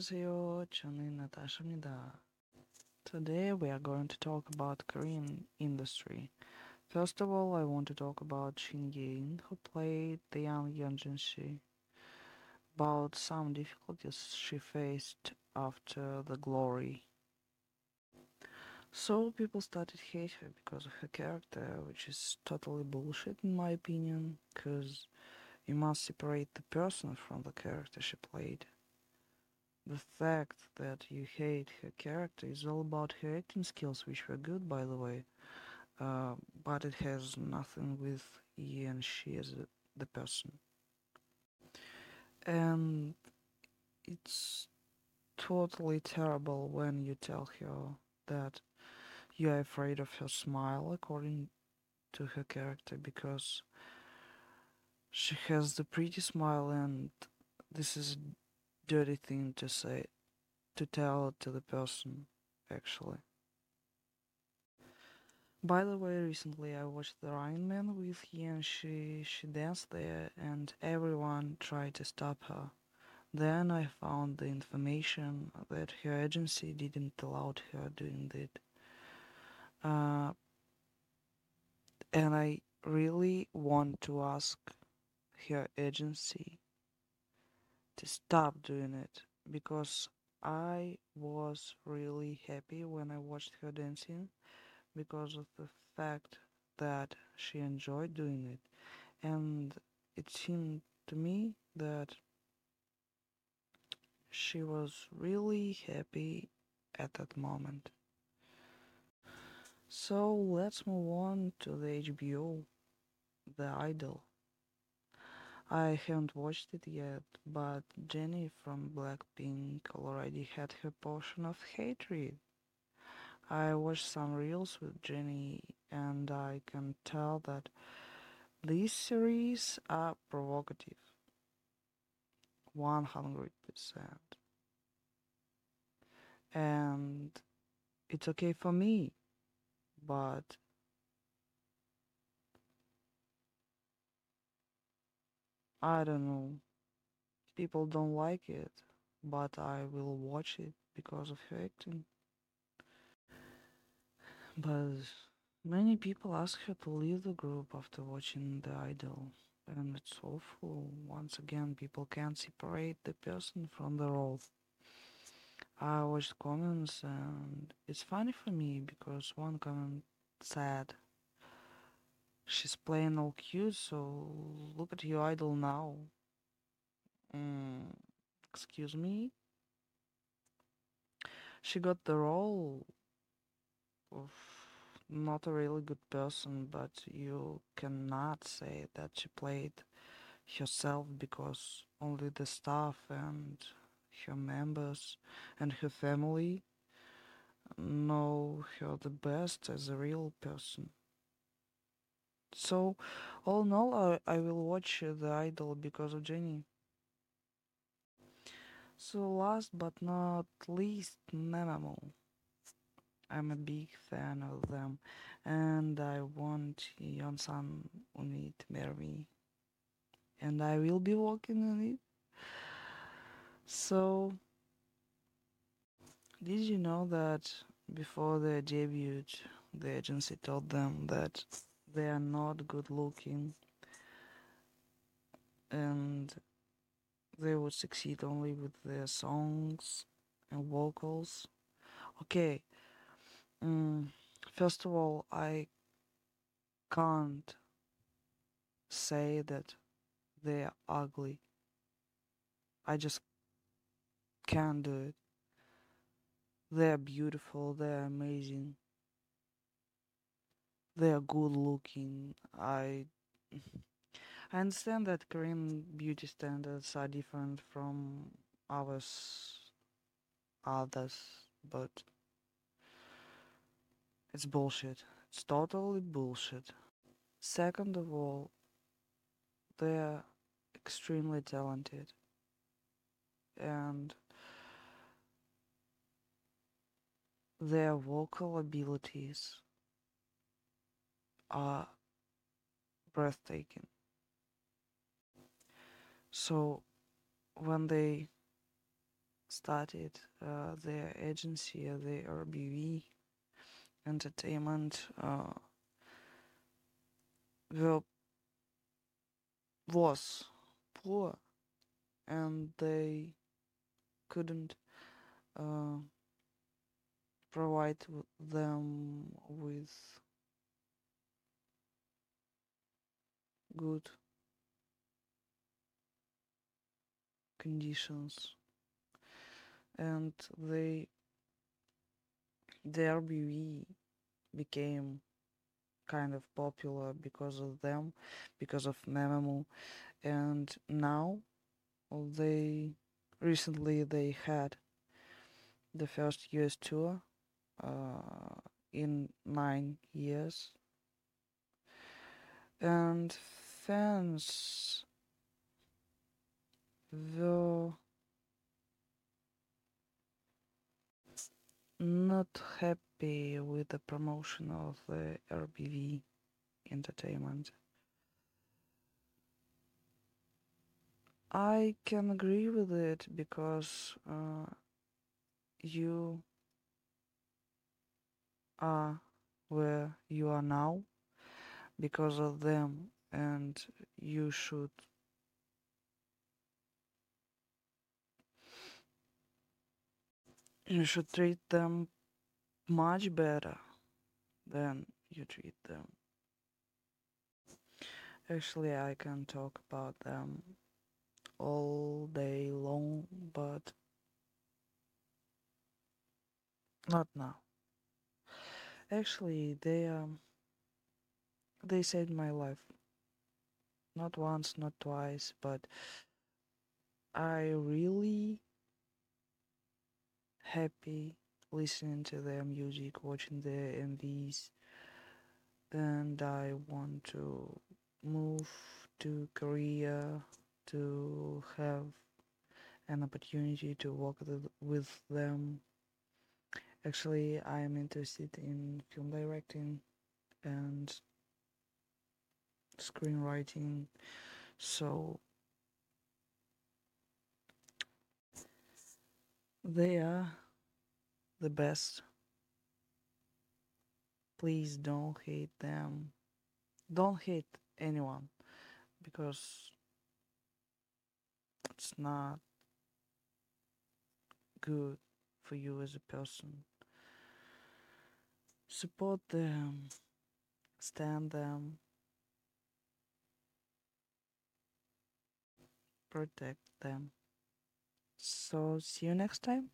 안녕하세요. Natasha Natasha입니다. Today we are going to talk about Korean industry. First of all, I want to talk about Shin Ye-eun, who played the young Yeonjin Shi, about some difficulties she faced after the glory. So people started hate her because of her character, which is totally bullshit in my opinion, because you must separate the person from the character she played. The fact that you hate her character is all about her acting skills, which were good, by the way, uh, but it has nothing with Yi and she a, the person. And it's totally terrible when you tell her that you are afraid of her smile, according to her character, because she has the pretty smile, and this is dirty thing to say, to tell to the person, actually. By the way, recently I watched The Rain Man with and she, she danced there and everyone tried to stop her. Then I found the information that her agency didn't allow her doing that. Uh, and I really want to ask her agency to stop doing it because I was really happy when I watched her dancing because of the fact that she enjoyed doing it and it seemed to me that she was really happy at that moment. So let's move on to the HBO, The Idol. I haven't watched it yet, but Jennie from Blackpink already had her portion of hatred. I watched some reels with Jennie and I can tell that these series are provocative. 100%. And it's okay for me, but I don't know. People don't like it, but I will watch it because of her acting. But many people ask her to leave the group after watching The Idol, and it's awful. Once again, people can't separate the person from the role. I watched comments, and it's funny for me because one comment said, She's playing all cute, so look at your idol now. Mm, excuse me? She got the role of not a really good person, but you cannot say that she played herself because only the staff and her members and her family know her the best as a real person. So, all in all, I, I will watch uh, The Idol because of Jennie. So, last but not least, Mamamoo. I'm a big fan of them, and I want Yongsun unnie to marry me, and I will be working on it. So, did you know that before their debut, the agency told them that they are not good looking and they would succeed only with their songs and vocals? Okay, Mm, first of all, I can't say that they're ugly. I just can't do it. They're beautiful, they're amazing. They're good looking. I I understand that Korean beauty standards are different from ours others, but it's bullshit. It's totally bullshit. Second of all, they're extremely talented. And their vocal abilities are breathtaking. So when they started uh, their agency, uh, the RBW Entertainment, uh, were was poor, and they couldn't uh, provide them with good conditions. And they the RBW became kind of popular because of them because of Mamamoo and now they recently they had the first US tour uh, in nine years. And fans were not happy with the promotion of the RBW entertainment. I can agree with it because uh, you are where you are now because of them and you should you should treat them much better than you treat them. Actually, I can talk about them all day long, but not now. Actually, they um they saved my life. Not once, not twice, but I really happy listening to their music, watching their MVs, and I want to move to Korea to have an opportunity to work with them. Actually, I am interested in film directing and screenwriting, so they are the best. Please don't hate them. Don't hate anyone because it's not good for you as a person. Support them, stand them, protect them. So, see you next time.